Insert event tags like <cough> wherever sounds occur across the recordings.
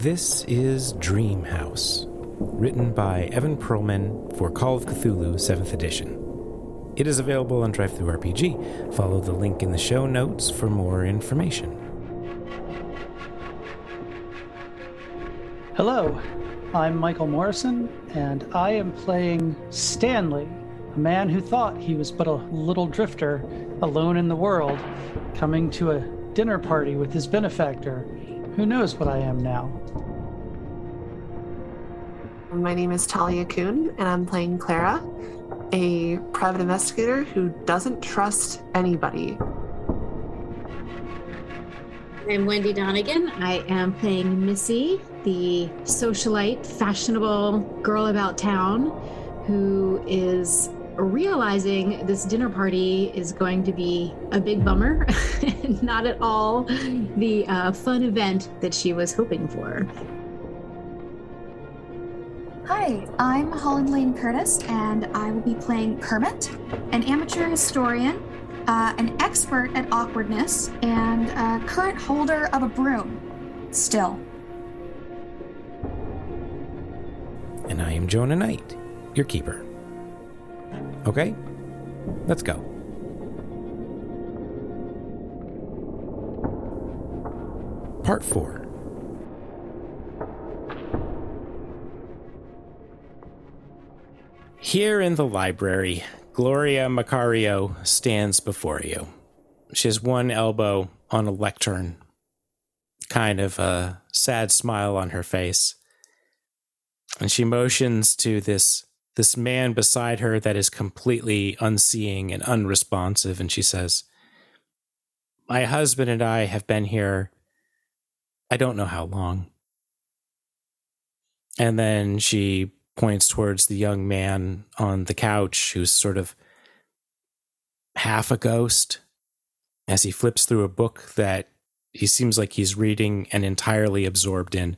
This is Dream House, written by Evan Perlman for Call of Cthulhu 7th Edition. It is available on DriveThruRPG. Follow the link in the show notes for more information. Hello, I'm Michael Morrison, and I am playing Stanley, a man who thought he was but a little drifter alone in the world, coming to a dinner party with his benefactor. Who knows what I am now? My name is Talia Kuhn, and I'm playing Clara, a private investigator who doesn't trust anybody. I'm Wendy Donegan. I am playing Missy, the socialite, fashionable girl about town who is realizing this dinner party is going to be a big bummer, <laughs> and not at all the uh, fun event that she was hoping for. Hi, I'm Holland Lane Curtis, and I will be playing Kermit, an amateur historian, uh, an expert at awkwardness, and a current holder of a broom. Still. And I am Jonah Knight, your keeper. Okay? Let's go. Part 4 Here in the library, Gloria Macario stands before you. She has one elbow on a lectern, kind of a sad smile on her face. And she motions to this this man beside her that is completely unseeing and unresponsive and she says, "My husband and I have been here I don't know how long." And then she points towards the young man on the couch who's sort of half a ghost as he flips through a book that he seems like he's reading and entirely absorbed in.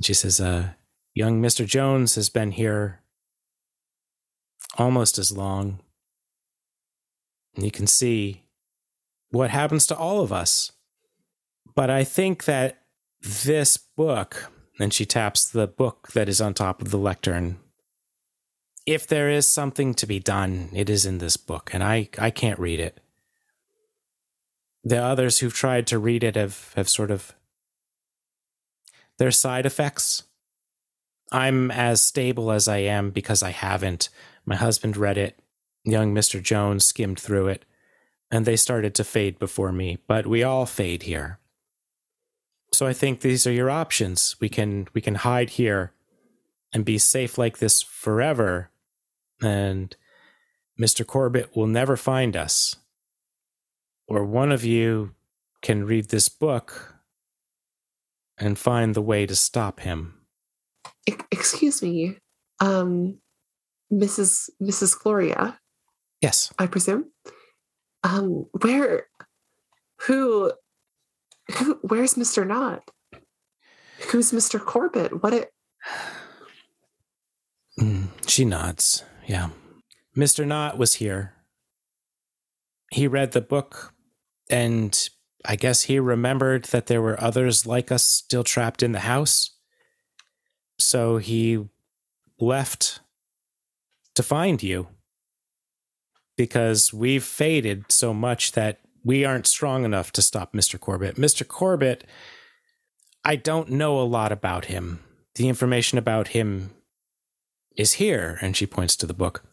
She says, uh, young Mr. Jones has been here almost as long. And you can see what happens to all of us. But I think that this book, and she taps the book that is on top of the lectern. If there is something to be done, it is in this book, and I, I can't read it. The others who've tried to read it have, have sort of their side effects. I'm as stable as I am because I haven't. My husband read it. Young Mr. Jones skimmed through it, and they started to fade before me, but we all fade here. So I think these are your options. We can we can hide here and be safe like this forever, and Mr. Corbett will never find us. Or one of you can read this book and find the way to stop him. Excuse me, um, Mrs. Mrs. Gloria, Yes. I presume. Um, where, who, who? Where's Mister Knott? Who's Mister Corbett? What? It, Mm, she nods. Yeah. Mr. Knott was here. He read the book, and I guess he remembered that there were others like us still trapped in the house. So he left to find you. Because we've faded so much that we aren't strong enough to stop Mr. Corbett. Mr. Corbett, I don't know a lot about him. The information about him is here. And she points to the book.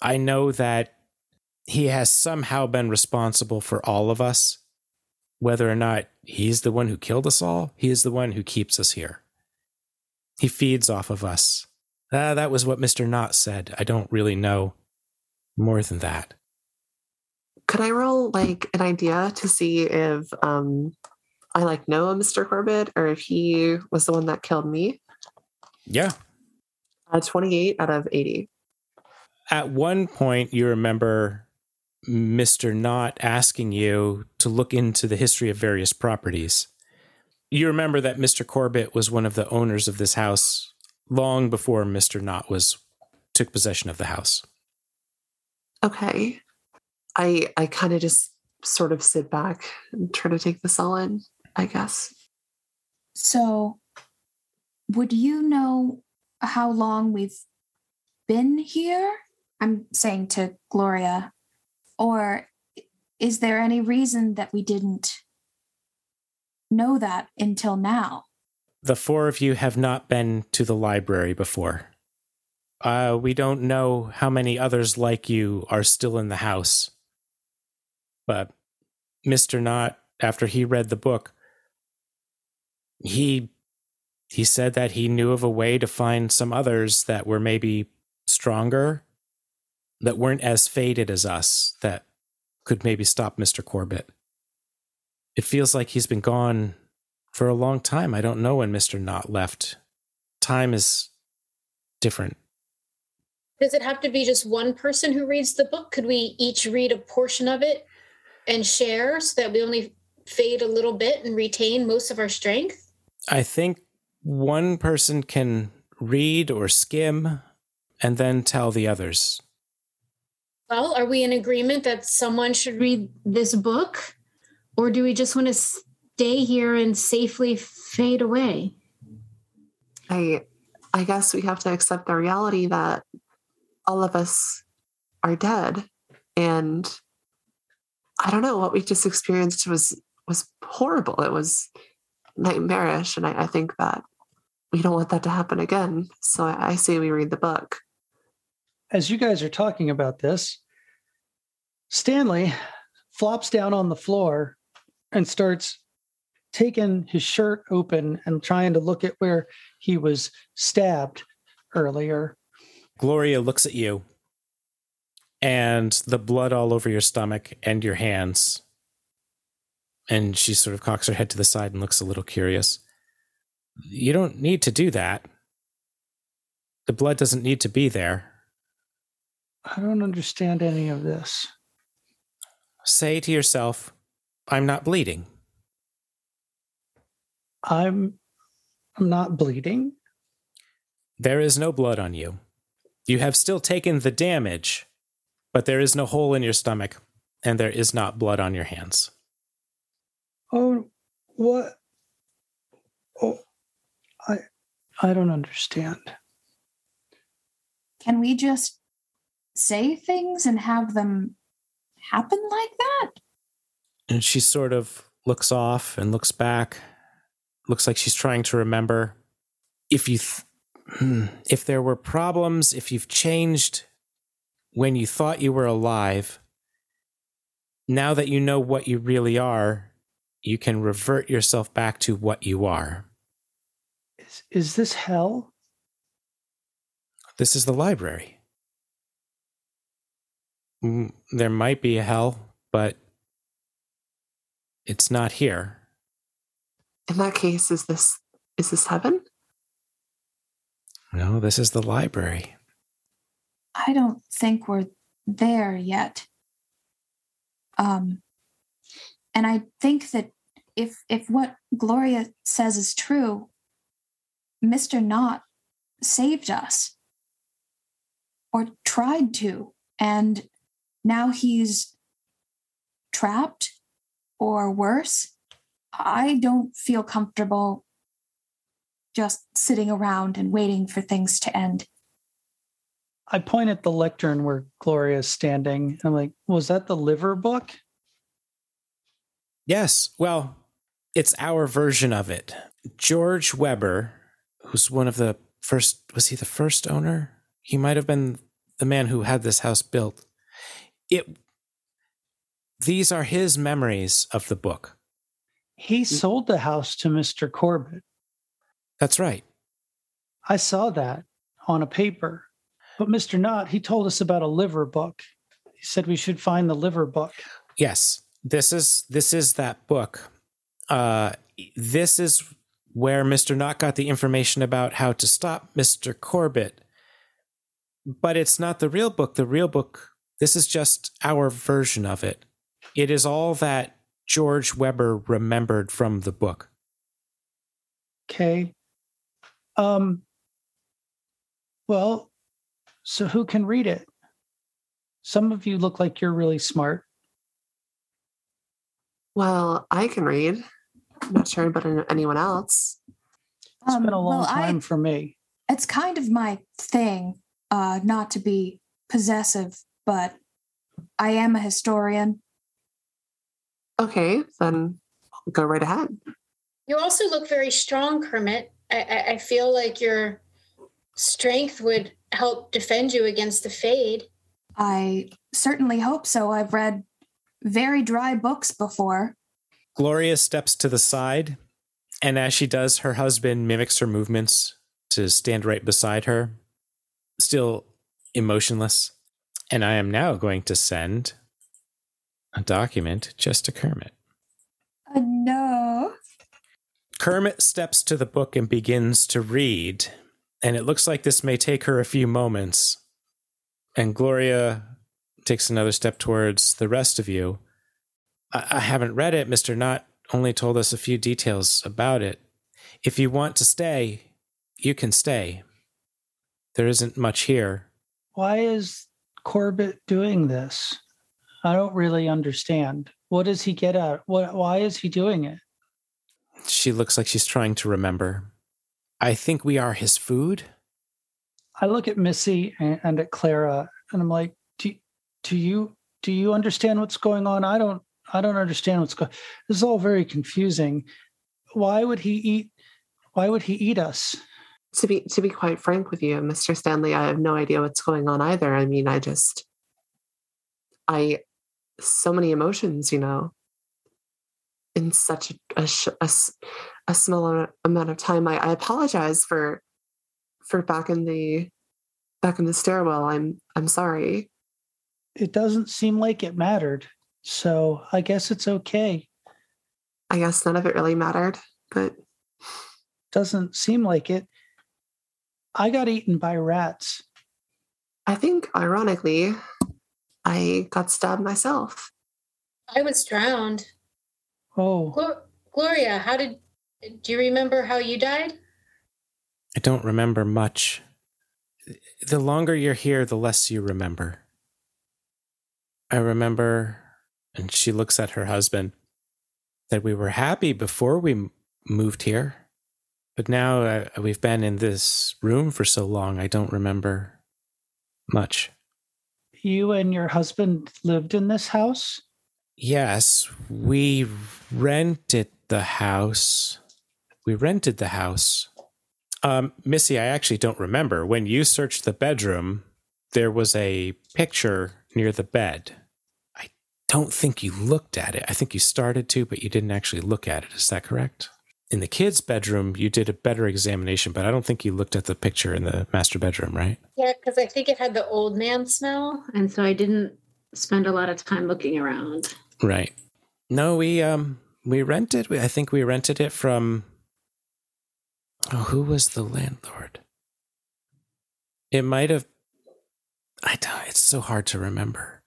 I know that he has somehow been responsible for all of us. Whether or not he's the one who killed us all, he is the one who keeps us here. He feeds off of us. Ah, that was what Mr. Knott said. I don't really know more than that. could I roll like an idea to see if um, I like know a Mister Corbett or if he was the one that killed me? Yeah. Uh, Twenty-eight out of eighty. At one point, you remember Mr. Knott asking you to look into the history of various properties. You remember that Mr. Corbett was one of the owners of this house long before Mr. Knott was took possession of the house. Okay. I I kind of just sort of sit back and try to take this all in, I guess. So would you know how long we've been here? I'm saying to Gloria. Or is there any reason that we didn't know that until now? The four of you have not been to the library before. Uh, we don't know how many others like you are still in the house. But Mr. Knott, after he read the book, he he said that he knew of a way to find some others that were maybe stronger, that weren't as faded as us, that could maybe stop Mr. Corbett. It feels like he's been gone for a long time. I don't know when Mr. Knott left. Time is different. Does it have to be just one person who reads the book? Could we each read a portion of it and share so that we only fade a little bit and retain most of our strength? I think one person can read or skim and then tell the others. Well, are we in agreement that someone should read this book? Or do we just want to stay here and safely fade away? I I guess we have to accept the reality that all of us are dead and I don't know what we just experienced was was horrible. It was nightmarish. And I, I think that we don't want that to happen again. So I, I say we read the book. As you guys are talking about this, Stanley flops down on the floor and starts taking his shirt open and trying to look at where he was stabbed earlier. Gloria looks at you and the blood all over your stomach and your hands. And she sort of cocks her head to the side and looks a little curious. You don't need to do that. The blood doesn't need to be there. I don't understand any of this. Say to yourself, I'm not bleeding. I'm I'm not bleeding. There is no blood on you. You have still taken the damage, but there is no hole in your stomach, and there is not blood on your hands. Oh, what? Oh, I I don't understand. Can we just say things and have them happen like that? And she sort of looks off and looks back. Looks like she's trying to remember if you th- hmm, if there were problems, if you've changed when you thought you were alive, now that you know what you really are, you can revert yourself back to what you are. Is is this hell? This is the library. Mm, There might be a hell, but it's not here. In that case, is this is this heaven? No, this is the library. I don't think we're there yet. Um, and I think that if if what Gloria says is true, Mr. Knott saved us or tried to, and now he's trapped or worse. I don't feel comfortable just sitting around and waiting for things to end. I point at the lectern where Gloria is standing. I'm like, was that the liver book? Yes, well, it's our version of it. George Weber, who's one of the first, was he the first owner? He might have been the man who had this house built. It these are his memories of the book. He sold the house to Mr. Corbett. That's right. I saw that on a paper. But Mr. Knott, he told us about a liver book. He said we should find the liver book. Yes, this is this is that book. Uh, this is where Mr. Knott got the information about how to stop Mr. Corbett. But it's not the real book. The real book. This is just our version of it. It is all that George Weber remembered from the book. Okay. Um well, so who can read it? Some of you look like you're really smart. Well, I can read. I'm not sure about anyone else. It's been a Um, long well, I- time for me. it's kind of my thing uh not to be possessive but i am a historian Okay, then go right ahead. You also look very strong, Kermit. I, I, I feel like your strength would help defend you against the fade. i certainly hope so i've read very dry books before Gloria steps to the side, and as she does, her husband mimics her movements to stand right beside her, still emotionless. And I am now going to send a document just to Kermit. uh, no Kermit steps to the book and begins to read, and it looks like this may take her a few moments. And Gloria takes another step towards the rest of you. I, I haven't read it. Mr. Knott only told us a few details about it. If you want to stay, you can stay. There isn't much here. Why is Corbett doing this? I don't really understand. What does he get at? What? Why is he doing it? She looks like she's trying to remember. I think we are his food. I look at Missy and, and at Clara, and I'm like, do, do you do you understand what's going on? I don't. I don't understand what's going. On. This is all very confusing. Why would he eat? Why would he eat us? To be to be quite frank with you, Mr. Stanley, I have no idea what's going on either. I mean, I just I so many emotions, you know, in such a, a, sh- a s- a small amount of time. I, I apologize for for back in the back in the stairwell. I'm I'm sorry. It doesn't seem like it mattered. So I guess it's okay. I guess none of it really mattered, but Doesn't seem like it. I got eaten by rats. I think ironically, I got stabbed myself. I was drowned. Oh, Glo- Gloria, how did. Do you remember how you died? I don't remember much. The longer you're here, the less you remember. I remember, and she looks at her husband, that we were happy before we moved here. But now uh, we've been in this room for so long, I don't remember much. You and your husband lived in this house? Yes, we rented the house. We rented the house. Um, Missy, I actually don't remember. When you searched the bedroom, there was a picture near the bed. I don't think you looked at it. I think you started to, but you didn't actually look at it. Is that correct? In the kids' bedroom, you did a better examination, but I don't think you looked at the picture in the master bedroom, right? Yeah, because I think it had the old man smell. And so I didn't spend a lot of time looking around. Right. No, we um we rented. I think we rented it from. Oh, who was the landlord? It might have. I don't. It's so hard to remember.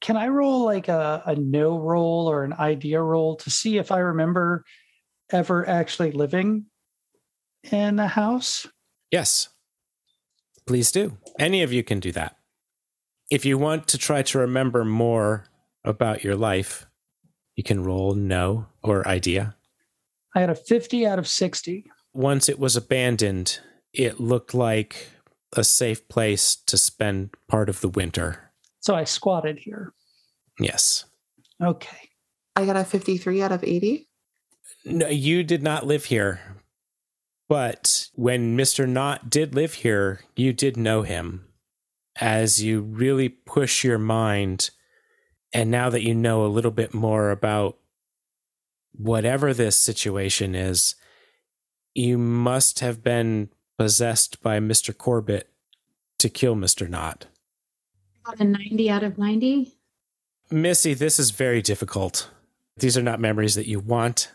Can I roll like a, a know roll or an idea roll to see if I remember ever actually living in the house? Yes. Please do. Any of you can do that. If you want to try to remember more about your life, you can roll know or idea. I had a 50 out of 60. once it was abandoned, it looked like a safe place to spend part of the winter. So I squatted here. Yes. Okay. I got a 53 out of 80. No, you did not live here. But when Mr. Knott did live here, you did know him. As you really push your mind, and now that you know a little bit more about whatever this situation is, you must have been possessed by Mr. Corbett to kill Mr. Knott. Got a 90 out of 90. Missy, this is very difficult. These are not memories that you want.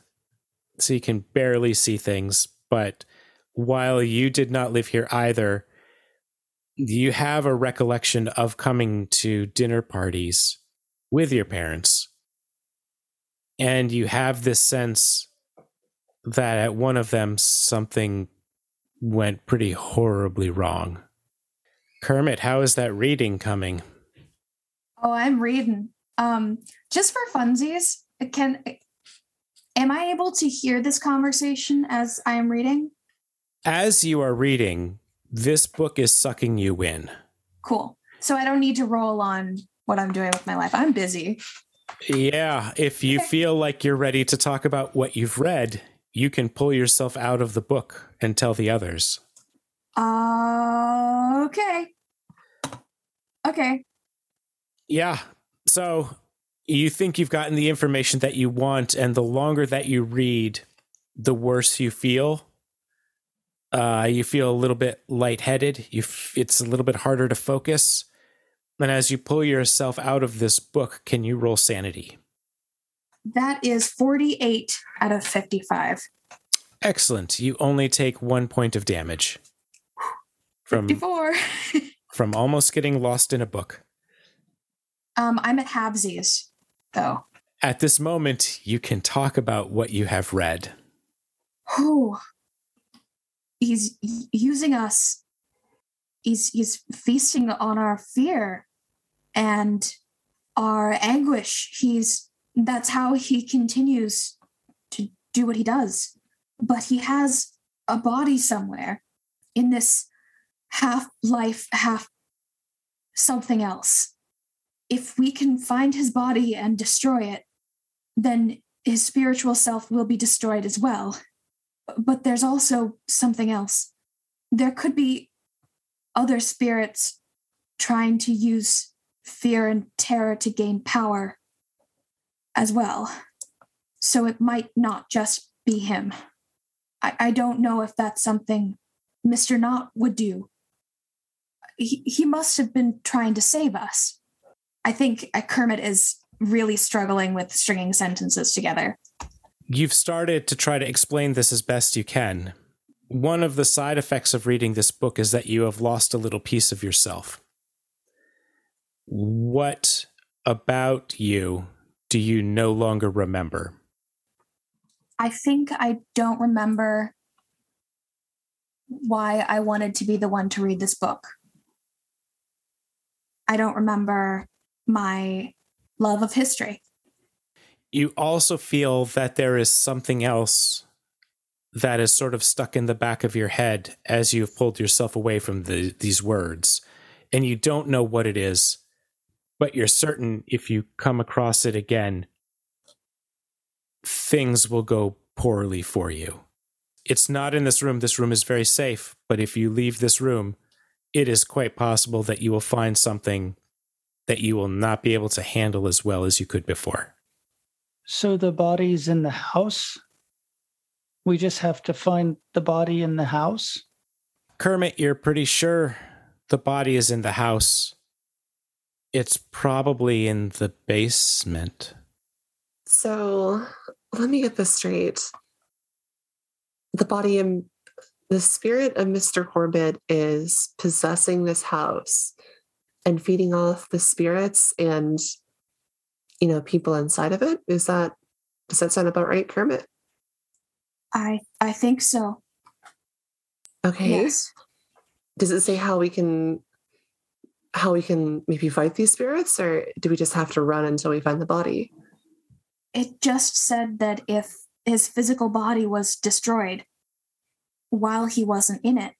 So you can barely see things. But while you did not live here either, you have a recollection of coming to dinner parties with your parents. And you have this sense that at one of them, something went pretty horribly wrong. Kermit, how is that reading coming? Oh, I'm reading. Um, just for funsies, can am I able to hear this conversation as I am reading? As you are reading, this book is sucking you in. Cool. So I don't need to roll on what I'm doing with my life. I'm busy. Yeah, if you feel like you're ready to talk about what you've read, you can pull yourself out of the book and tell the others. Uh, okay. Okay. Yeah. So you think you've gotten the information that you want, and the longer that you read, the worse you feel. Uh, you feel a little bit lightheaded. You f- it's a little bit harder to focus. And as you pull yourself out of this book, can you roll sanity? That is 48 out of 55. Excellent. You only take one point of damage from 54. <laughs> from almost getting lost in a book. um, I'm at halvesies, though. At this moment, you can talk about what you have read. Whew. He's using us. He's he's feasting on our fear and our anguish. He's that's how he continues to do what he does. But he has a body somewhere in this half life, half something else. If we can find his body and destroy it, then his spiritual self will be destroyed as well. But there's also something else. There could be other spirits trying to use fear and terror to gain power as well. So it might not just be him. I, I don't know if that's something Mr. Knott would do. He, he must have been trying to save us. I think uh, Kermit is really struggling with stringing sentences together. You've started to try to explain this as best you can. One of the side effects of reading this book is that you have lost a little piece of yourself. What about you do you no longer remember? I think I don't remember why I wanted to be the one to read this book. I don't remember my love of history. You also feel that there is something else that is sort of stuck in the back of your head as you've pulled yourself away from the, these words. And you don't know what it is, but you're certain if you come across it again, things will go poorly for you. It's not in this room. This room is very safe. But if you leave this room, it is quite possible that you will find something that you will not be able to handle as well as you could before. So the body's in the house. We just have to find the body in the house. Kermit, you're pretty sure the body is in the house. It's probably in the basement. So let me get this straight. The body and the spirit of Mr. Corbett is possessing this house and feeding off the spirits and you know people inside of it. Is that does that sound about right, Kermit? I I think so. Okay. Yes. Does it say how we can how we can maybe fight these spirits or do we just have to run until we find the body? It just said that if his physical body was destroyed while he wasn't in it,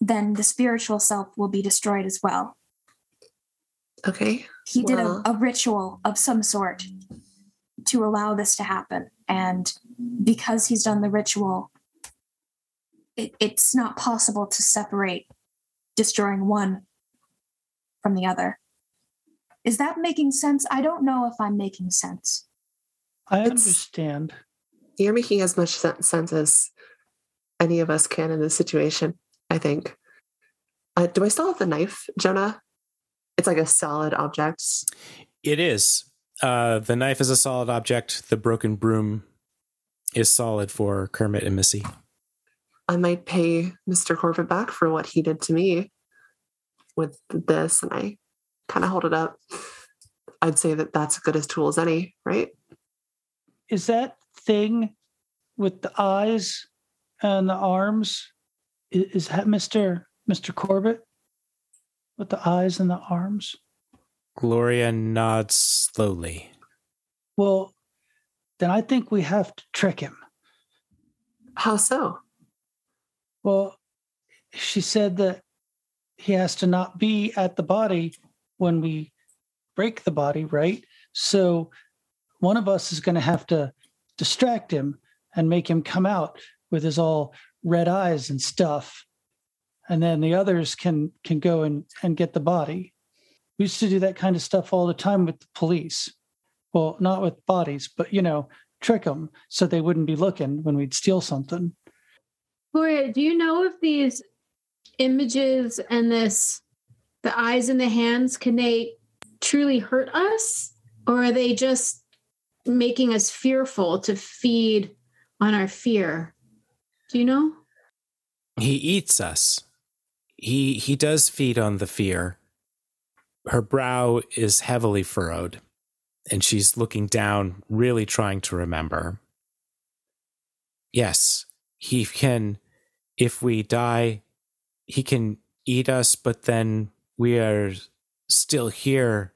then the spiritual self will be destroyed as well. Okay. He did Well- a, a ritual of some sort to allow this to happen. And because he's done the ritual, it, it's not possible to separate destroying one from the other. Is that making sense? I don't know if I'm making sense. I It's- understand. You're making as much sense as any of us can in this situation, I think. Uh, do I still have the knife, Jonah? It's like a solid object. It is. Uh, the knife is a solid object. The broken broom is solid for Kermit and Missy. I might pay Mr. Corbett back for what he did to me with this, and I kind of hold it up. I'd say that that's as good as tool as any, right? Is that thing with the eyes and the arms? I- Is that Mr. Mr. Corbett with the eyes and the arms? Gloria nods slowly. Well, then I think we have to trick him. How so? Well, she said that he has to not be at the body when we break the body, right? So one of us is going to have to distract him and make him come out with his all red eyes and stuff. And then the others can can go and, and get the body. We used to do that kind of stuff all the time with the police. Well, not with bodies, but you know, trick them so they wouldn't be looking when we'd steal something. Gloria, do you know if these images and this, the eyes and the hands, can they truly hurt us? Or are they just making us fearful to feed on our fear? Do you know? He eats us. He he does feed on the fear. Her brow is heavily furrowed, and she's looking down, really trying to remember. Yes, he can if we die, he can eat us, but then we are still here.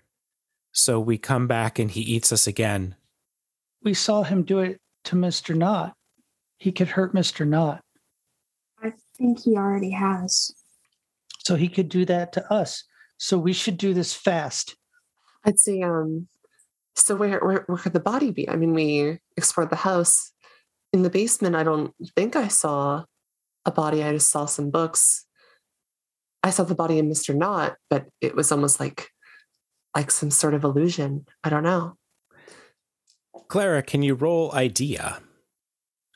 So we come back and he eats us again. We saw him do it to Mr. Knott. He could hurt Mr. Knott. I think he already has. So he could do that to us. So we should do this fast. I'd say, um, so where, where where could the body be? I mean, we explored the house. In the basement, I don't think I saw a body. I just saw some books. I saw the body of Mr. Knott, but it was almost like like some sort of illusion. I don't know. Clara, can you roll idea?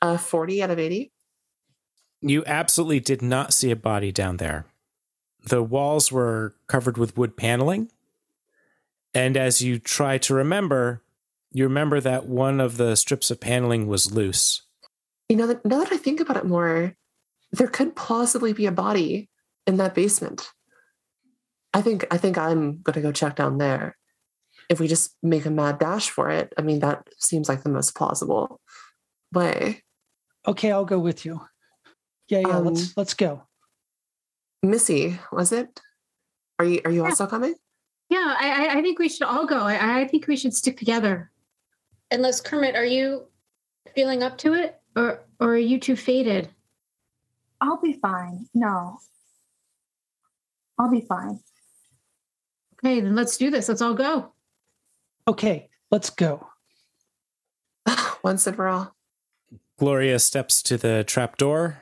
Uh, 40 out of 80. You absolutely did not see a body down there. The walls were covered with wood paneling. And as you try to remember, you remember that one of the strips of paneling was loose. You know, that, now that I think about it more, there could plausibly be a body in that basement. I think I think I'm gonna go check down there. If we just make a mad dash for it, I mean that seems like the most plausible way. Okay, I'll go with you. Yeah, yeah, Um, let's let's go. Missy, was it? Are you are you also coming? Yeah, I, I- I think we should all go. I, I think we should stick together. Unless Kermit, are you feeling up to it? Or, or are you too faded? I'll be fine. No. I'll be fine. Okay, then let's do this. Let's all go. Okay, let's go. <laughs> Once and for all. Gloria steps to the trapdoor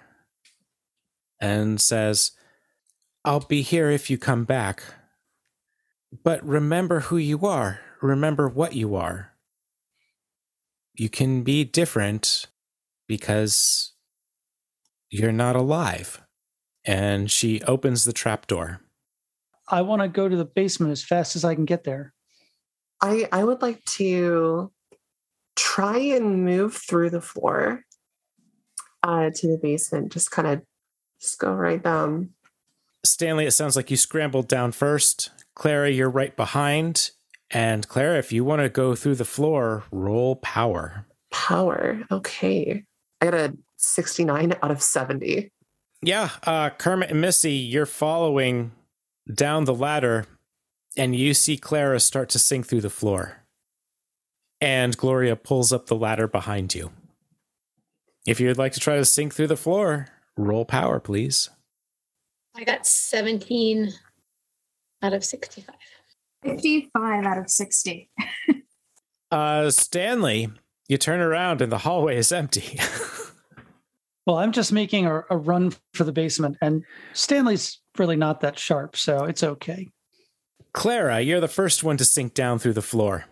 and says, I'll be here if you come back. But remember who you are. Remember what you are. You can be different because you're not alive. And she opens the trapdoor. I want to go to the basement as fast as I can get there. I I would like to try and move through the floor uh, to the basement. Just kind of just go right down. Stanley, it sounds like you scrambled down first. Clara, you're right behind. And Clara, if you want to go through the floor, roll power. Power. Okay. I got a 69 out of 70. Yeah, uh, Kermit and Missy, you're following down the ladder, and you see Clara start to sink through the floor. And Gloria pulls up the ladder behind you. If you'd like to try to sink through the floor, roll power, please. I got 17 out of 65. 55 out of 60. <laughs> Uh, Stanley, you turn around and the hallway is empty. <laughs> Well, I'm just making a, a run for the basement, and Stanley's really not that sharp, so it's okay. Clara, you're the first one to sink down through the floor.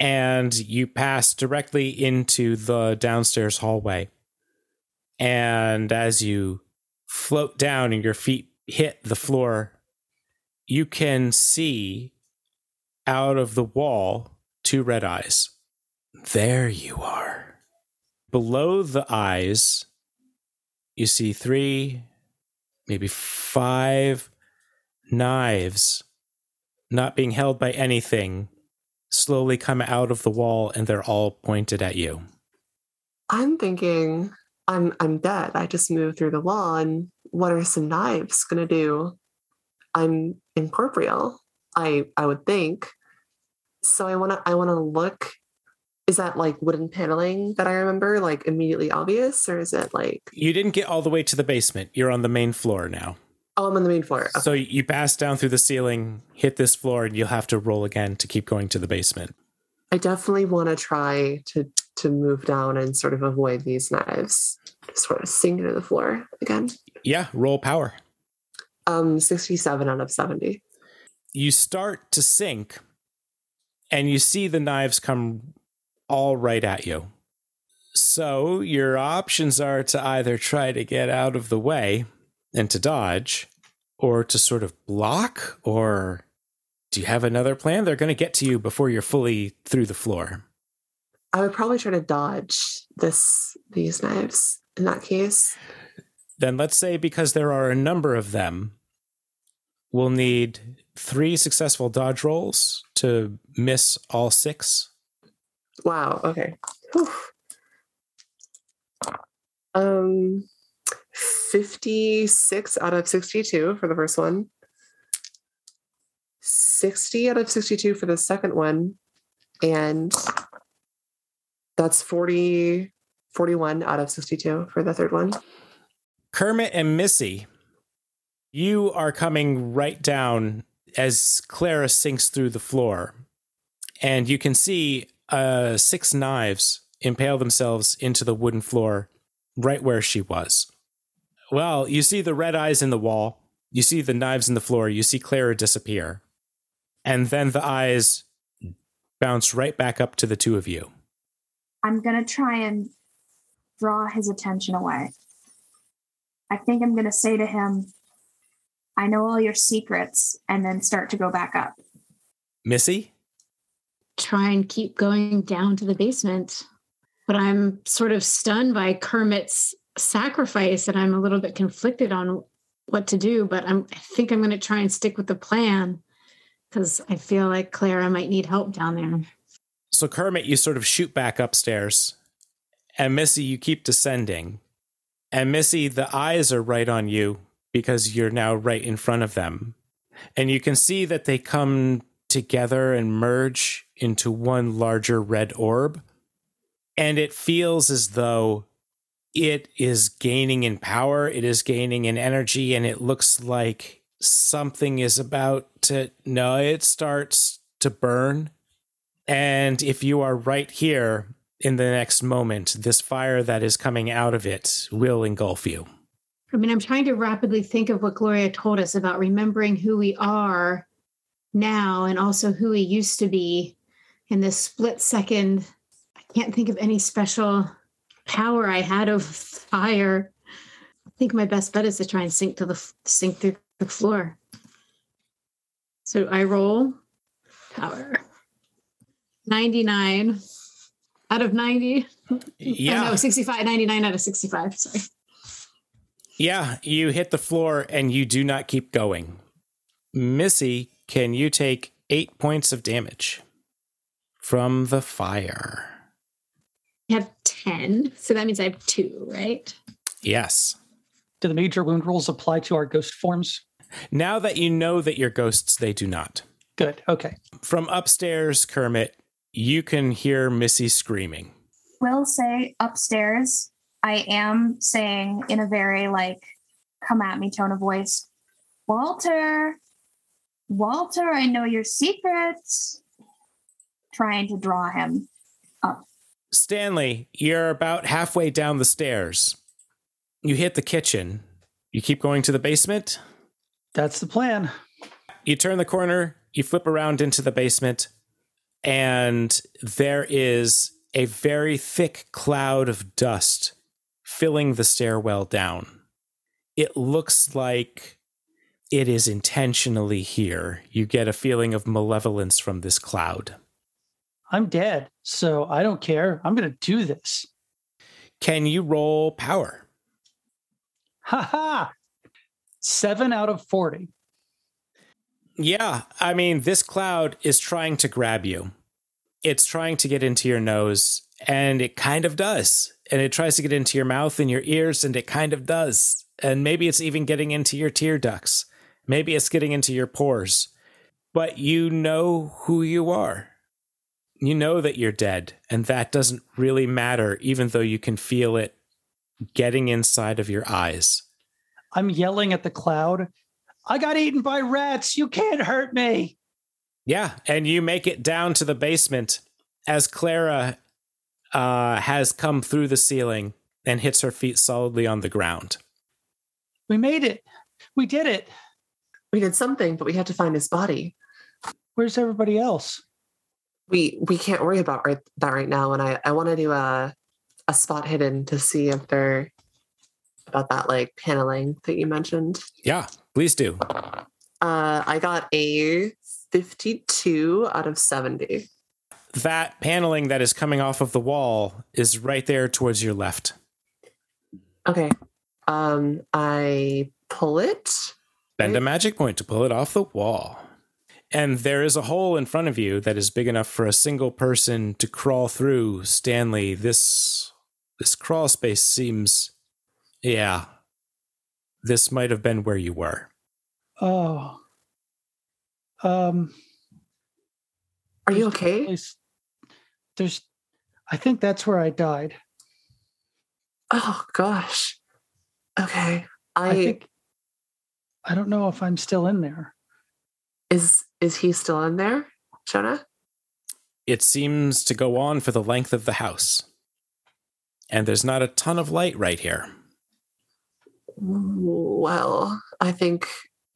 And you pass directly into the downstairs hallway. And as you float down and your feet hit the floor, you can see out of the wall two red eyes. There you are. Below the eyes, you see three, maybe five knives not being held by anything slowly come out of the wall and they're all pointed at you. I'm thinking I'm I'm dead. I just moved through the wall and what are some knives gonna do? I'm incorporeal. I I would think. So I wanna I wanna look. Is that like wooden paneling that I remember, like immediately obvious, or is it like You didn't get all the way to the basement. You're on the main floor now. Oh, I'm on the main floor? Okay. So you pass down through the ceiling, hit this floor, and you'll have to roll again to keep going to the basement. I definitely want to try to to move down and sort of avoid these knives. Sort of sink to the floor again. Yeah, roll power. Um, sixty-seven out of seventy. You start to sink, and you see the knives come all right at you. So your options are to either try to get out of the way and to dodge, or to sort of block, or do you have another plan? They're going to get to you before you're fully through the floor. I would probably try to dodge this these knives in that case. Then let's say because there are a number of them, we'll need three successful dodge rolls to miss all six. Wow. Okay. Whew. Um, fifty-six out of sixty-two for the first one. Sixty out of sixty-two for the second one, and that's 40, 41 out of sixty-two for the third one. Kermit and Missy, you are coming right down as Clara sinks through the floor, and you can see uh, six knives impale themselves into the wooden floor right where she was. Well, you see the red eyes in the wall, you see the knives in the floor, you see Clara disappear, and then the eyes bounce right back up to the two of you. I'm gonna try and draw his attention away. I think I'm gonna say to him, I know all your secrets, and then start to go back up. Missy? Try and keep going down to the basement. But I'm sort of stunned by Kermit's sacrifice, and I'm a little bit conflicted on what to do. But I'm, I think I'm going to try and stick with the plan because I feel like Clara might need help down there. So Kermit, you sort of shoot back upstairs, and Missy, you keep descending. And Missy, the eyes are right on you because you're now right in front of them. And you can see that they come together and merge into one larger red orb. And it feels as though it is gaining in power, it is gaining in energy, and it looks like something is about to. No, it starts to burn. And if you are right here in the next moment, this fire that is coming out of it will engulf you. I mean, I'm trying to rapidly think of what Gloria told us about remembering who we are now and also who we used to be in this split second. I can't think of any special power I had of fire. I think my best bet is to try and sink to the sink through the floor. So I roll power 99 out of 90. Yeah. no, 65, 99 out of 65. Sorry. Yeah, you hit the floor and you do not keep going. Missy, can you take eight points of damage from the fire? I have 10. So that means I have two, right? Yes. Do the major wound rules apply to our ghost forms? Now that you know that you're ghosts, they do not. Good. Okay. From upstairs, Kermit, you can hear Missy screaming. Will say upstairs, I am saying in a very like come at me tone of voice, Walter, Walter, I know your secrets. Trying to draw him up. Stanley, you're about halfway down the stairs. You hit the kitchen. You keep going to the basement. That's the plan. You turn the corner, you flip around into the basement, and there is a very thick cloud of dust filling the stairwell down. It looks like it is intentionally here. You get a feeling of malevolence from this cloud. I'm dead, so I don't care. I'm going to do this. Can you roll power? Ha ha! Seven out of 40. Yeah, I mean, this cloud is trying to grab you. It's trying to get into your nose, and it kind of does. And it tries to get into your mouth and your ears, and it kind of does. And maybe it's even getting into your tear ducts. Maybe it's getting into your pores. But you know who you are. You know that you're dead, and that doesn't really matter, even though you can feel it getting inside of your eyes. I'm yelling at the cloud. I got eaten by rats. You can't hurt me. Yeah, and you make it down to the basement as Clara uh, has come through the ceiling and hits her feet solidly on the ground. We made it. We did it. We did something, but we had to find his body. Where's everybody else? We we can't worry about right, that right now. And I I want to do a a spot hidden to see if they're about that like paneling that you mentioned. Yeah, please do. Uh, I got a 52 out of 70. That paneling that is coming off of the wall is right there towards your left. Okay. Um, I pull it. Bend a magic point to pull it off the wall. And there is a hole in front of you that is big enough for a single person to crawl through. Stanley, this this crawl space seems yeah. This might have been where you were. Oh. Um. Are you okay? place- There's. I think that's where I died. Oh gosh. Okay. I, I think. I don't know if I'm still in there. is is he still in there, Jonah? It seems to go on for the length of the house. And there's not a ton of light right here. Well, I think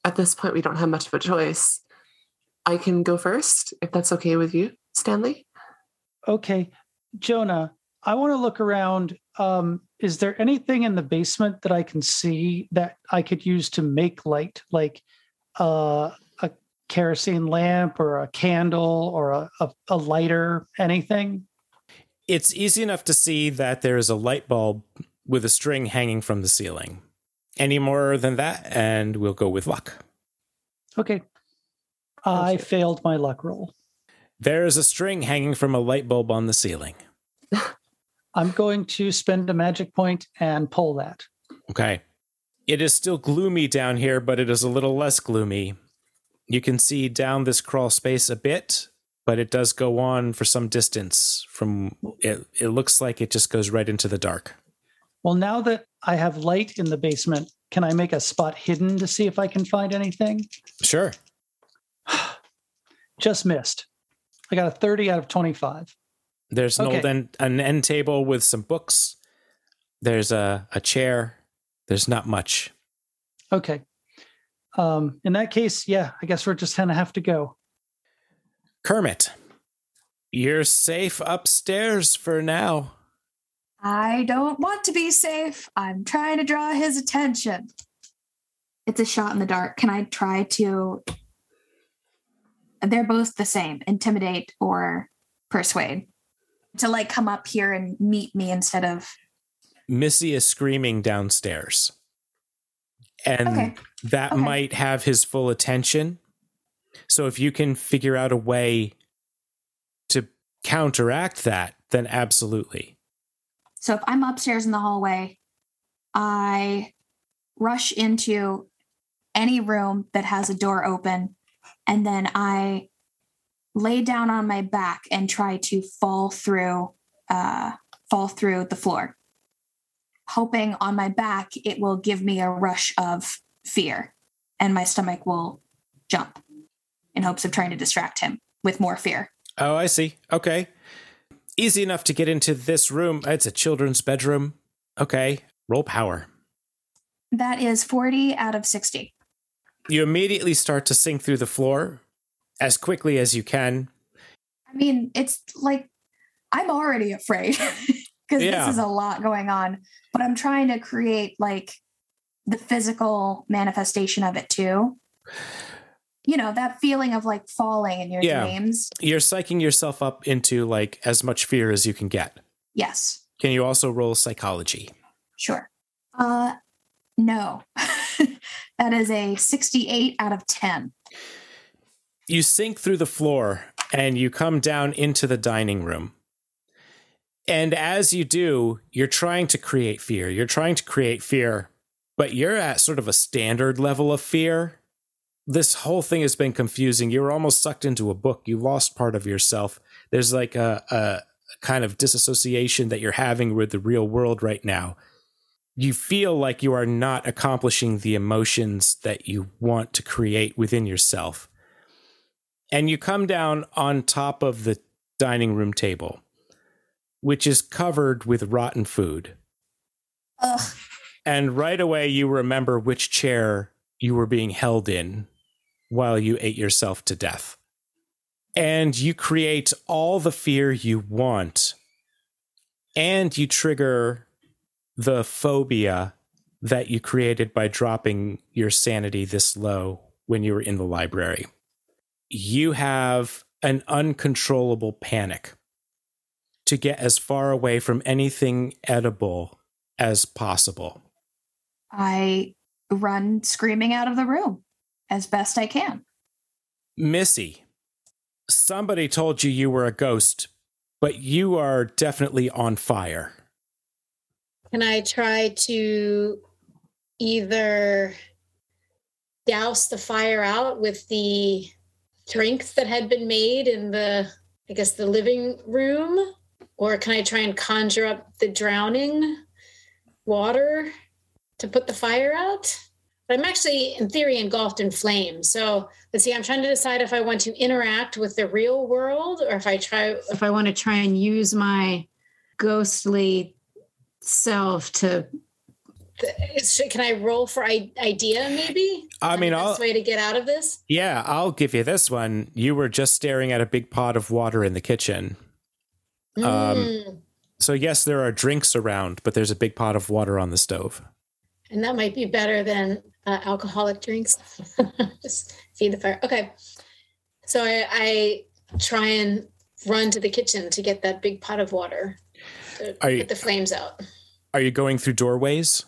at this point we don't have much of a choice. I can go first if that's okay with you, Stanley. Okay, Jonah, I want to look around. Um, is there anything in the basement that I can see that I could use to make light, like uh, a kerosene lamp or a candle or a, a, a lighter, anything? It's easy enough to see that there is a light bulb with a string hanging from the ceiling. Any more than that, and we'll go with luck. Okay. I failed my luck roll. There is a string hanging from a light bulb on the ceiling. <laughs> I'm going to spend a magic point and pull that. Okay. It is still gloomy down here, but it is a little less gloomy. You can see down this crawl space a bit, but it does go on for some distance from it it looks like it just goes right into the dark. Well, now that I have light in the basement, can I make a spot hidden to see if I can find anything? Sure. <sighs> Just missed. I got a 30 out of 25. There's an old Okay. end, an end table with some books. There's a, a chair. There's not much. Okay. Um, in that case, yeah, I guess we're just going to have to go. Kermit, you're safe upstairs for now. I don't want to be safe. I'm trying to draw his attention. It's a shot in the dark. Can I try to? They're both the same intimidate or persuade. To like come up here and meet me instead of. Missy is screaming downstairs. And Okay. that Okay. might have his full attention. So if you can figure out a way to counteract that, then absolutely. So if I'm upstairs in the hallway, I rush into any room that has a door open, and then I lay down on my back and try to fall through, uh, fall through the floor, hoping on my back it will give me a rush of fear, and my stomach will jump in hopes of trying to distract him with more fear. Oh, I see. Okay. Easy enough to get into this room. It's a children's bedroom. Okay. Roll power. That is 40 out of 60. You immediately start to sink through the floor as quickly as you can. I mean, it's like I'm already afraid <laughs> because Yeah. this is a lot going on, but I'm trying to create like the physical manifestation of it too. You know, that feeling of like falling in your Yeah. dreams. You're psyching yourself up into like as much fear as you can get. Yes, Can you also roll psychology? sure. Uh no. <laughs> that is a 68 out of 10. You sink through the floor and you come down into the dining room. And as you do, you're trying to create fear. You're trying to create fear, but you're at sort of a standard level of fear. This whole thing has been confusing. You're almost sucked into a book. You lost part of yourself. There's like a, a kind of disassociation that you're having with the real world right now. You feel like you are not accomplishing the emotions that you want to create within yourself. And you come down on top of the dining room table, which is covered with rotten food. Ugh. And right away, you remember which chair you were being held in while you ate yourself to death. And you create all the fear you want. And you trigger the phobia that you created by dropping your sanity this low when you were in the library. You have an uncontrollable panic to get as far away from anything edible as possible. I run screaming out of the room as best I can. Missy, somebody told you you were a ghost, but you are definitely on fire. Can I try to either douse the fire out with the drinks that had been made in the, I guess, the living room? Or can I try and conjure up the drowning water to put the fire out? But I'm actually, in theory, engulfed in flames. So let's see. I'm trying to decide if I want to interact with the real world, or if I try, if I want to try and use my ghostly self to. Can I roll for idea? Maybe. I mean, best I'll, way to get out of this. yeah, I'll give you this one. You were just staring at a big pot of water in the kitchen. Um, Mm. So, yes, there are drinks around, but there's a big pot of water on the stove. And that might be better than uh, alcoholic drinks. <laughs> Just feed the fire. Okay. So I, I try and run to the kitchen to get that big pot of water to Are you- put the flames out. Are you going through doorways?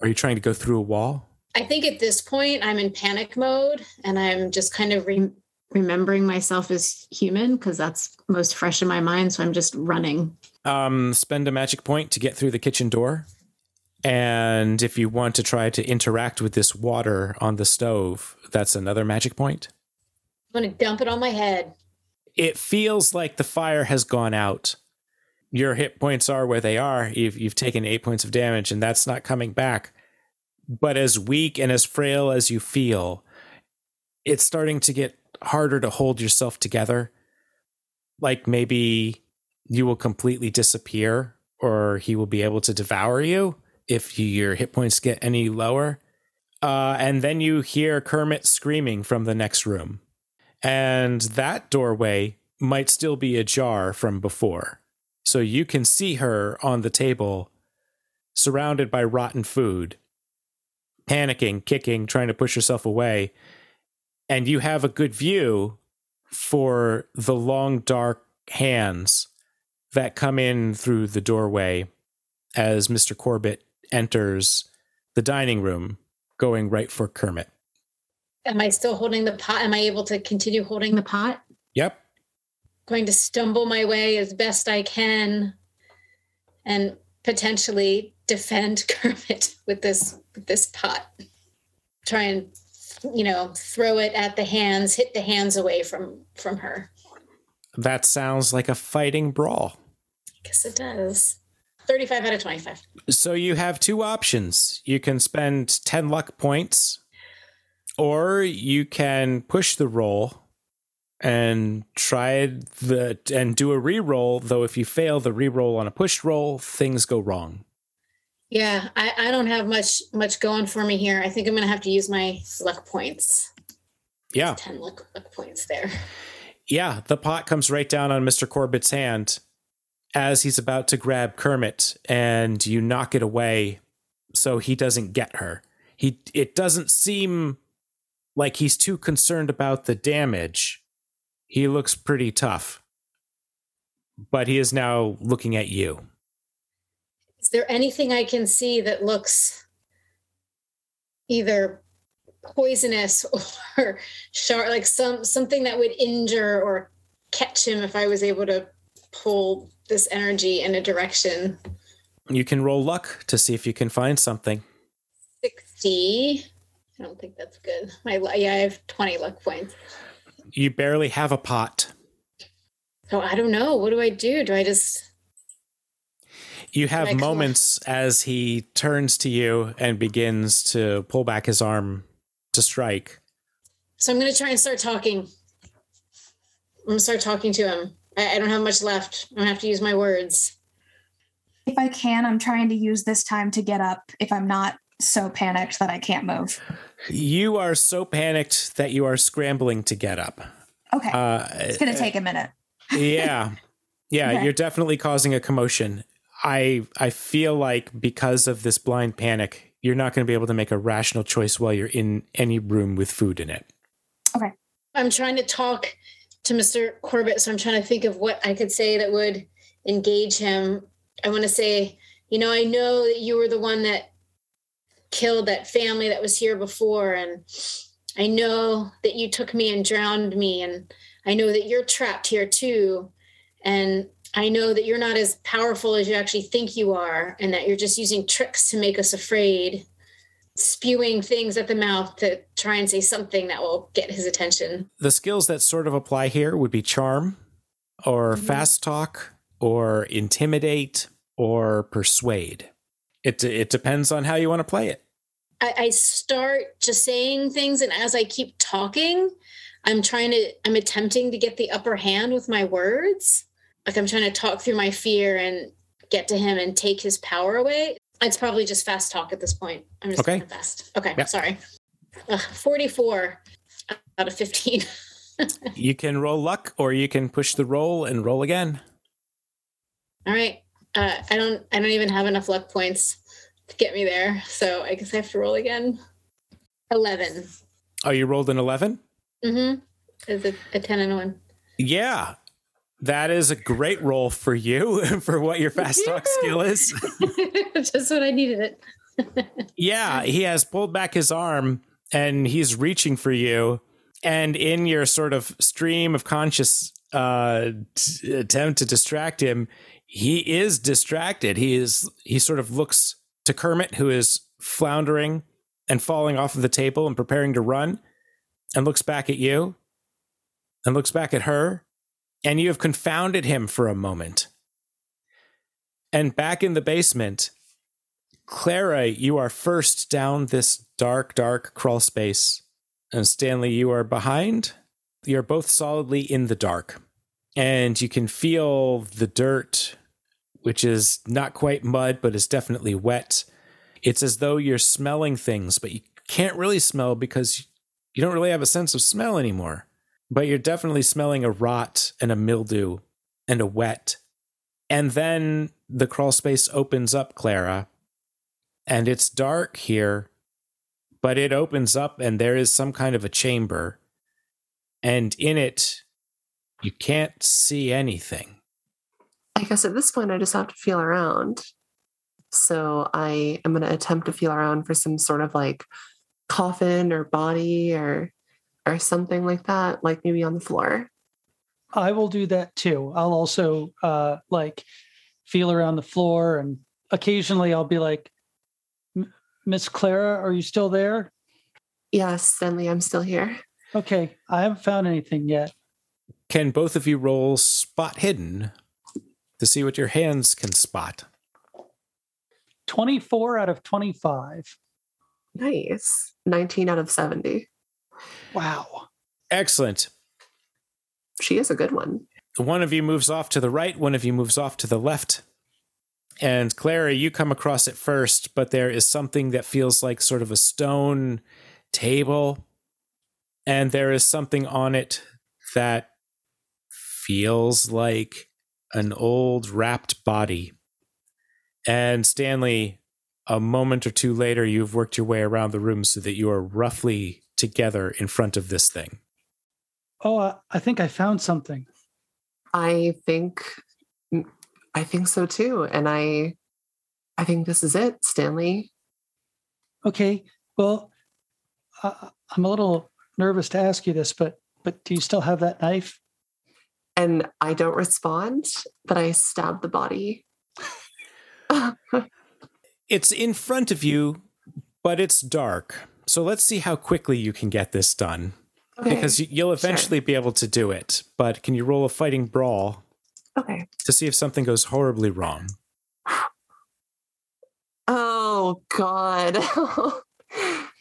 Are you trying to go through a wall? I think at this point I'm in panic mode and I'm just kind of re- remembering myself as human because that's most fresh in my mind. So I'm just running. Um, spend a magic point to get through the kitchen door. And if you want to try to interact with this water on the stove, that's another magic point. I'm going to dump it on my head. It feels like the fire has gone out. Your hit points are where they are. You've, you've taken eight points of damage, and that's not coming back. But as weak and as frail as you feel, it's starting to get harder to hold yourself together. Like maybe you will completely disappear, or he will be able to devour you if your hit points get any lower. Uh, and then you hear Kermit screaming from the next room. And that doorway might still be ajar from before. So you can see her on the table, surrounded by rotten food, panicking, kicking, trying to push herself away. And you have a good view for the long, dark hands that come in through the doorway as Mr. Corbett enters the dining room, going right for Kermit. Am I still holding the pot? Am I able to continue holding the pot? Yep. going to stumble my way as best I can and potentially defend <laughs> Kermit with this with this pot. Try and you know, throw it at the hands, hit the hands away from from her. That sounds like a fighting brawl. I guess it does. 35 out of 25. So you have two options. You can spend 10 luck points, or you can push the roll and try the and do a re-roll, though if you fail the re-roll on a pushed roll, things go wrong. Yeah, I, I don't have much much going for me here. I think I'm gonna have to use my luck points. Yeah. 10 luck, luck points there. Yeah, the pot comes right down on Mr. Corbett's hand as he's about to grab Kermit and you knock it away so he doesn't get her. He it doesn't seem like he's too concerned about the damage. He looks pretty tough. But he is now looking at you. Is there anything I can see that looks either poisonous <laughs> or sharp, like some something that would injure or catch him if I was able to pull this energy in a direction? You can roll luck to see if you can find something. 60. I don't think that's good. My yeah, I have 20 luck points. You barely have a pot. So I don't know. What do I do? Do I just You have Like, moments as he turns to you and begins to pull back his arm to strike. So I'm gonna try and start talking. I'm gonna start talking to him. I, I don't have much left. I'm gonna have to use my words. If I can, I'm trying to use this time to get up if I'm not so panicked that I can't move. You are so panicked that you are scrambling to get up. Okay. Uh, it's going to take a minute. yeah yeah <laughs> Okay. you're definitely causing a commotion i i feel like because of this blind panic you're not going to be able to make a rational choice while you're in any room with food in it Okay. I'm trying to talk to Mr. Corbett, so I'm trying to think of what I could say that would engage him. I want to say, you know, I know that you were the one that killed that family that was here before, and I know that you took me and drowned me, and I know that you're trapped here too, and I know that you're not as powerful as you actually think you are, and that you're just using tricks to make us afraid spewing things at the mouth to try and say something that will get his attention. the skills that sort of apply here would be charm or mm-hmm. fast talk or intimidate or persuade it it depends on how you want to play it I, I start just saying things, and as I keep talking, I'm trying to, I'm attempting to get the upper hand with my words. Like I'm trying to talk through my fear and get to him and take his power away. It's probably just fast talk at this point. I'm just Okay. going fast. Okay, Yeah. sorry. Ugh, 44 out of 15. <laughs> you can roll luck or you can push the roll and roll again All right. Uh, I don't. I don't even have enough luck points to get me there. So I guess I have to roll again. Eleven. oh you rolled an 11 Mm-hmm. Is a, a ten and a one. yeah that is a great roll for you <laughs> for what your fast talk skill is <laughs> <laughs> Just what I needed it. Yeah, he has pulled back his arm and he's reaching for you. And in your sort of stream of conscious uh, t- attempt to distract him, he is distracted. He is he sort of looks to Kermit, who is floundering and falling off of the table and preparing to run, and looks back at you and looks back at her, and you have confounded him for a moment. And back in the basement, Clara, you are first down this dark, dark crawl space. And Stanley, you are behind. You're both solidly in the dark. And you can feel the dirt, which is not quite mud, but is definitely wet. It's as though you're smelling things, but you can't really smell because you don't really have a sense of smell anymore. But you're definitely smelling a rot and a mildew and a wet. And then the crawl space opens up, Clara, and it's dark here, but it opens up and there is some kind of a chamber. And in it, you can't see anything. I guess at this point, I just have to feel around. So I am going to attempt to feel around for some sort of like coffin or body or or something like that, like maybe on the floor. I will do that too. I'll also uh, like feel around the floor, and occasionally I'll be like, "Miss Clara, are you still there?" Yes, Stanley, I'm still here. Okay, I haven't found anything yet. Can both of you roll spot hidden to see what your hands can spot? Twenty-four out of twenty-five. Nice. 19 out of 70. Wow. Excellent. She is a good one. One of you moves off to the right, one of you moves off to the left. And Clara, you come across it first, but there is something that feels like sort of a stone table. And there is something on it that feels like an old wrapped body. And Stanley, a moment or two later, you've worked your way around the room so that you are roughly together in front of this thing. Oh, I, I think I found something. I think I think so too. And I I think this is it, Stanley. Okay. Well, uh, I'm a little nervous to ask you this, but but do you still have that knife? And I don't respond, but I stab the body. <laughs> It's in front of you, but it's dark. So let's see how quickly you can get this done. Okay. because you- you'll eventually be able to do it. But can you roll a fighting brawl okay. to see if something goes horribly wrong? <sighs> Oh God. <laughs>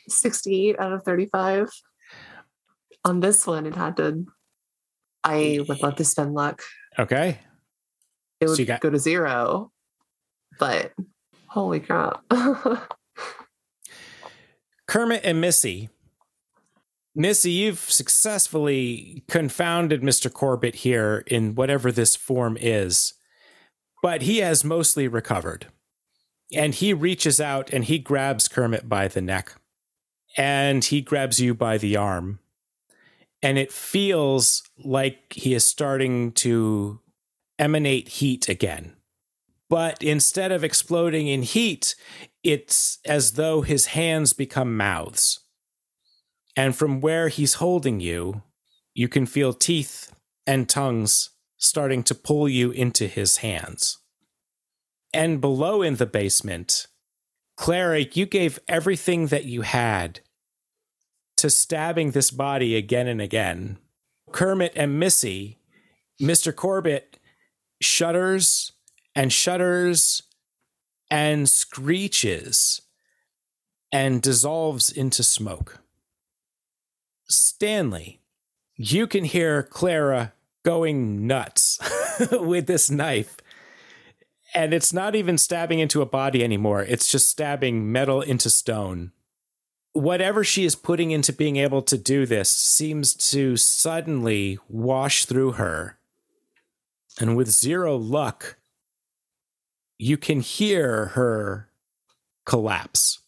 68 out of 35. On this one, it had to. I would love to spend luck. Okay. It would you got- go to zero. But holy crap. <laughs> Kermit and Missy. Missy, you've successfully confounded Mr. Corbett here in whatever this form is, but he has mostly recovered. And he reaches out and he grabs Kermit by the neck, and he grabs you by the arm. And it feels like he is starting to emanate heat again. But instead of exploding in heat, it's as though his hands become mouths. And from where he's holding you, you can feel teeth and tongues starting to pull you into his hands. And below in the basement, Clara, you gave everything that you had to stabbing this body again and again. Kermit and Missy, Mr. Corbett shudders and shudders and screeches and dissolves into smoke. Stanley, you can hear Clara going nuts <laughs> with this knife. And it's not even stabbing into a body anymore, it's just stabbing metal into stone. Whatever she is putting into being able to do this seems to suddenly wash through her. And with zero luck, you can hear her collapse.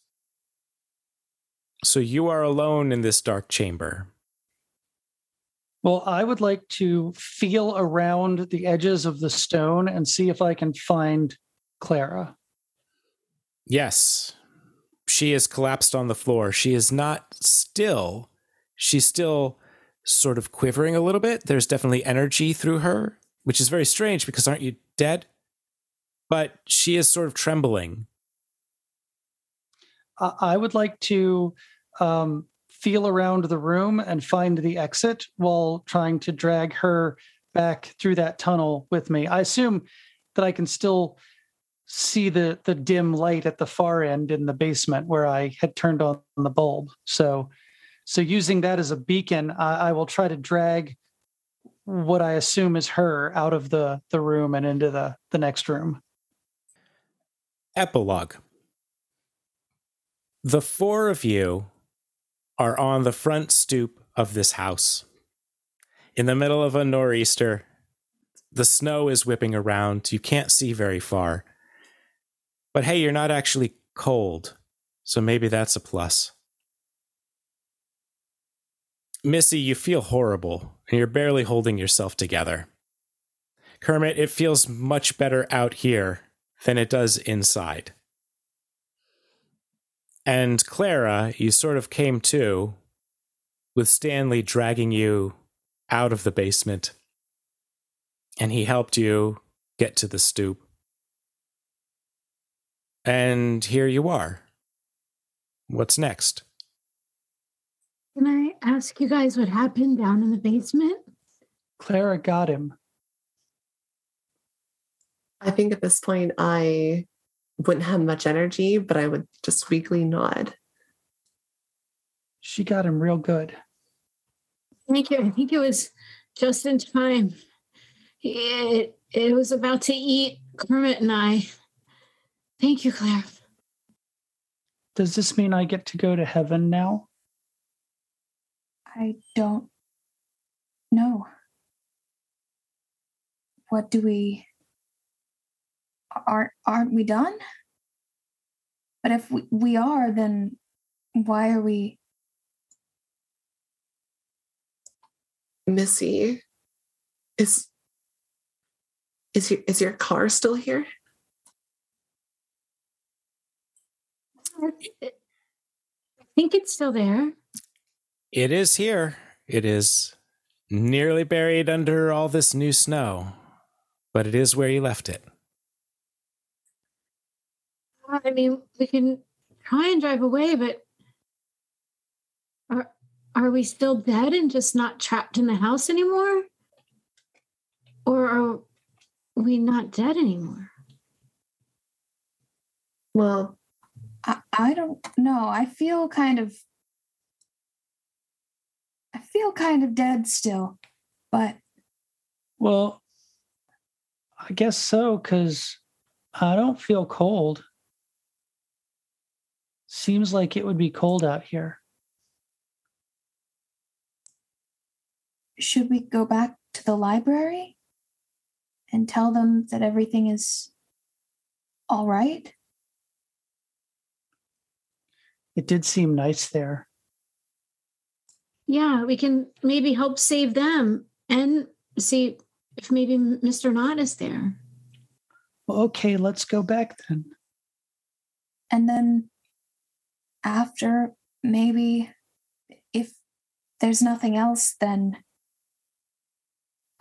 So you are alone in this dark chamber. Well, I would like to feel around the edges of the stone and see if I can find Clara. Yes, she is collapsed on the floor. She is not still. She's still sort of quivering a little bit. There's definitely energy through her, which is very strange because aren't you dead? But she is sort of trembling. I would like to um, feel around the room and find the exit while trying to drag her back through that tunnel with me. I assume that I can still see the the dim light at the far end in the basement where I had turned on the bulb. So, so using that as a beacon, I, I will try to drag what I assume is her out of the the room and into the the next room. Epilogue The four of you are on the front stoop of this house. In the middle of a nor'easter, the snow is whipping around. You can't see very far. But hey, you're not actually cold, so maybe that's a plus. Missy, you feel horrible, and you're barely holding yourself together. Kermit, it feels much better out here than it does inside. And Clara, you sort of came to with Stanley dragging you out of the basement. And he helped you get to the stoop. And here you are. What's next? Can I ask you guys what happened down in the basement? Clara got him. I think at this point I wouldn't have much energy, but I would just weakly nod. She got him real good. Thank you. I think it was just in time. It it was about to eat Kermit and I. Thank you, Claire. Does this mean I get to go to heaven now? I don't know. What do we aren't aren't we done? But if we, we are, then why are we Missy, is is your is your car still here? I think it's still there. It is here. It is nearly buried under all this new snow, but it is where you left it. I mean, we can try and drive away, but are are we still dead and just not trapped in the house anymore? Or are we not dead anymore? Well, I, I don't know. I feel kind of. I feel kind of dead still, but Well, I guess so, because I don't feel cold. Seems like it would be cold out here. should we go back to the library and tell them that everything is all right? It did seem nice there. Yeah, we can maybe help save them and see if maybe Mr. Knott is there. Well, okay, let's go back then. And then after, maybe if there's nothing else, then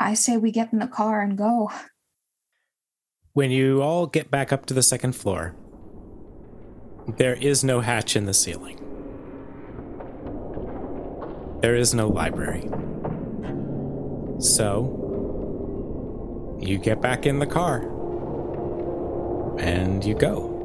I say we get in the car and go. When you all get back up to the second floor, there is no hatch in the ceiling. There is no library. So, you get back in the car and you go.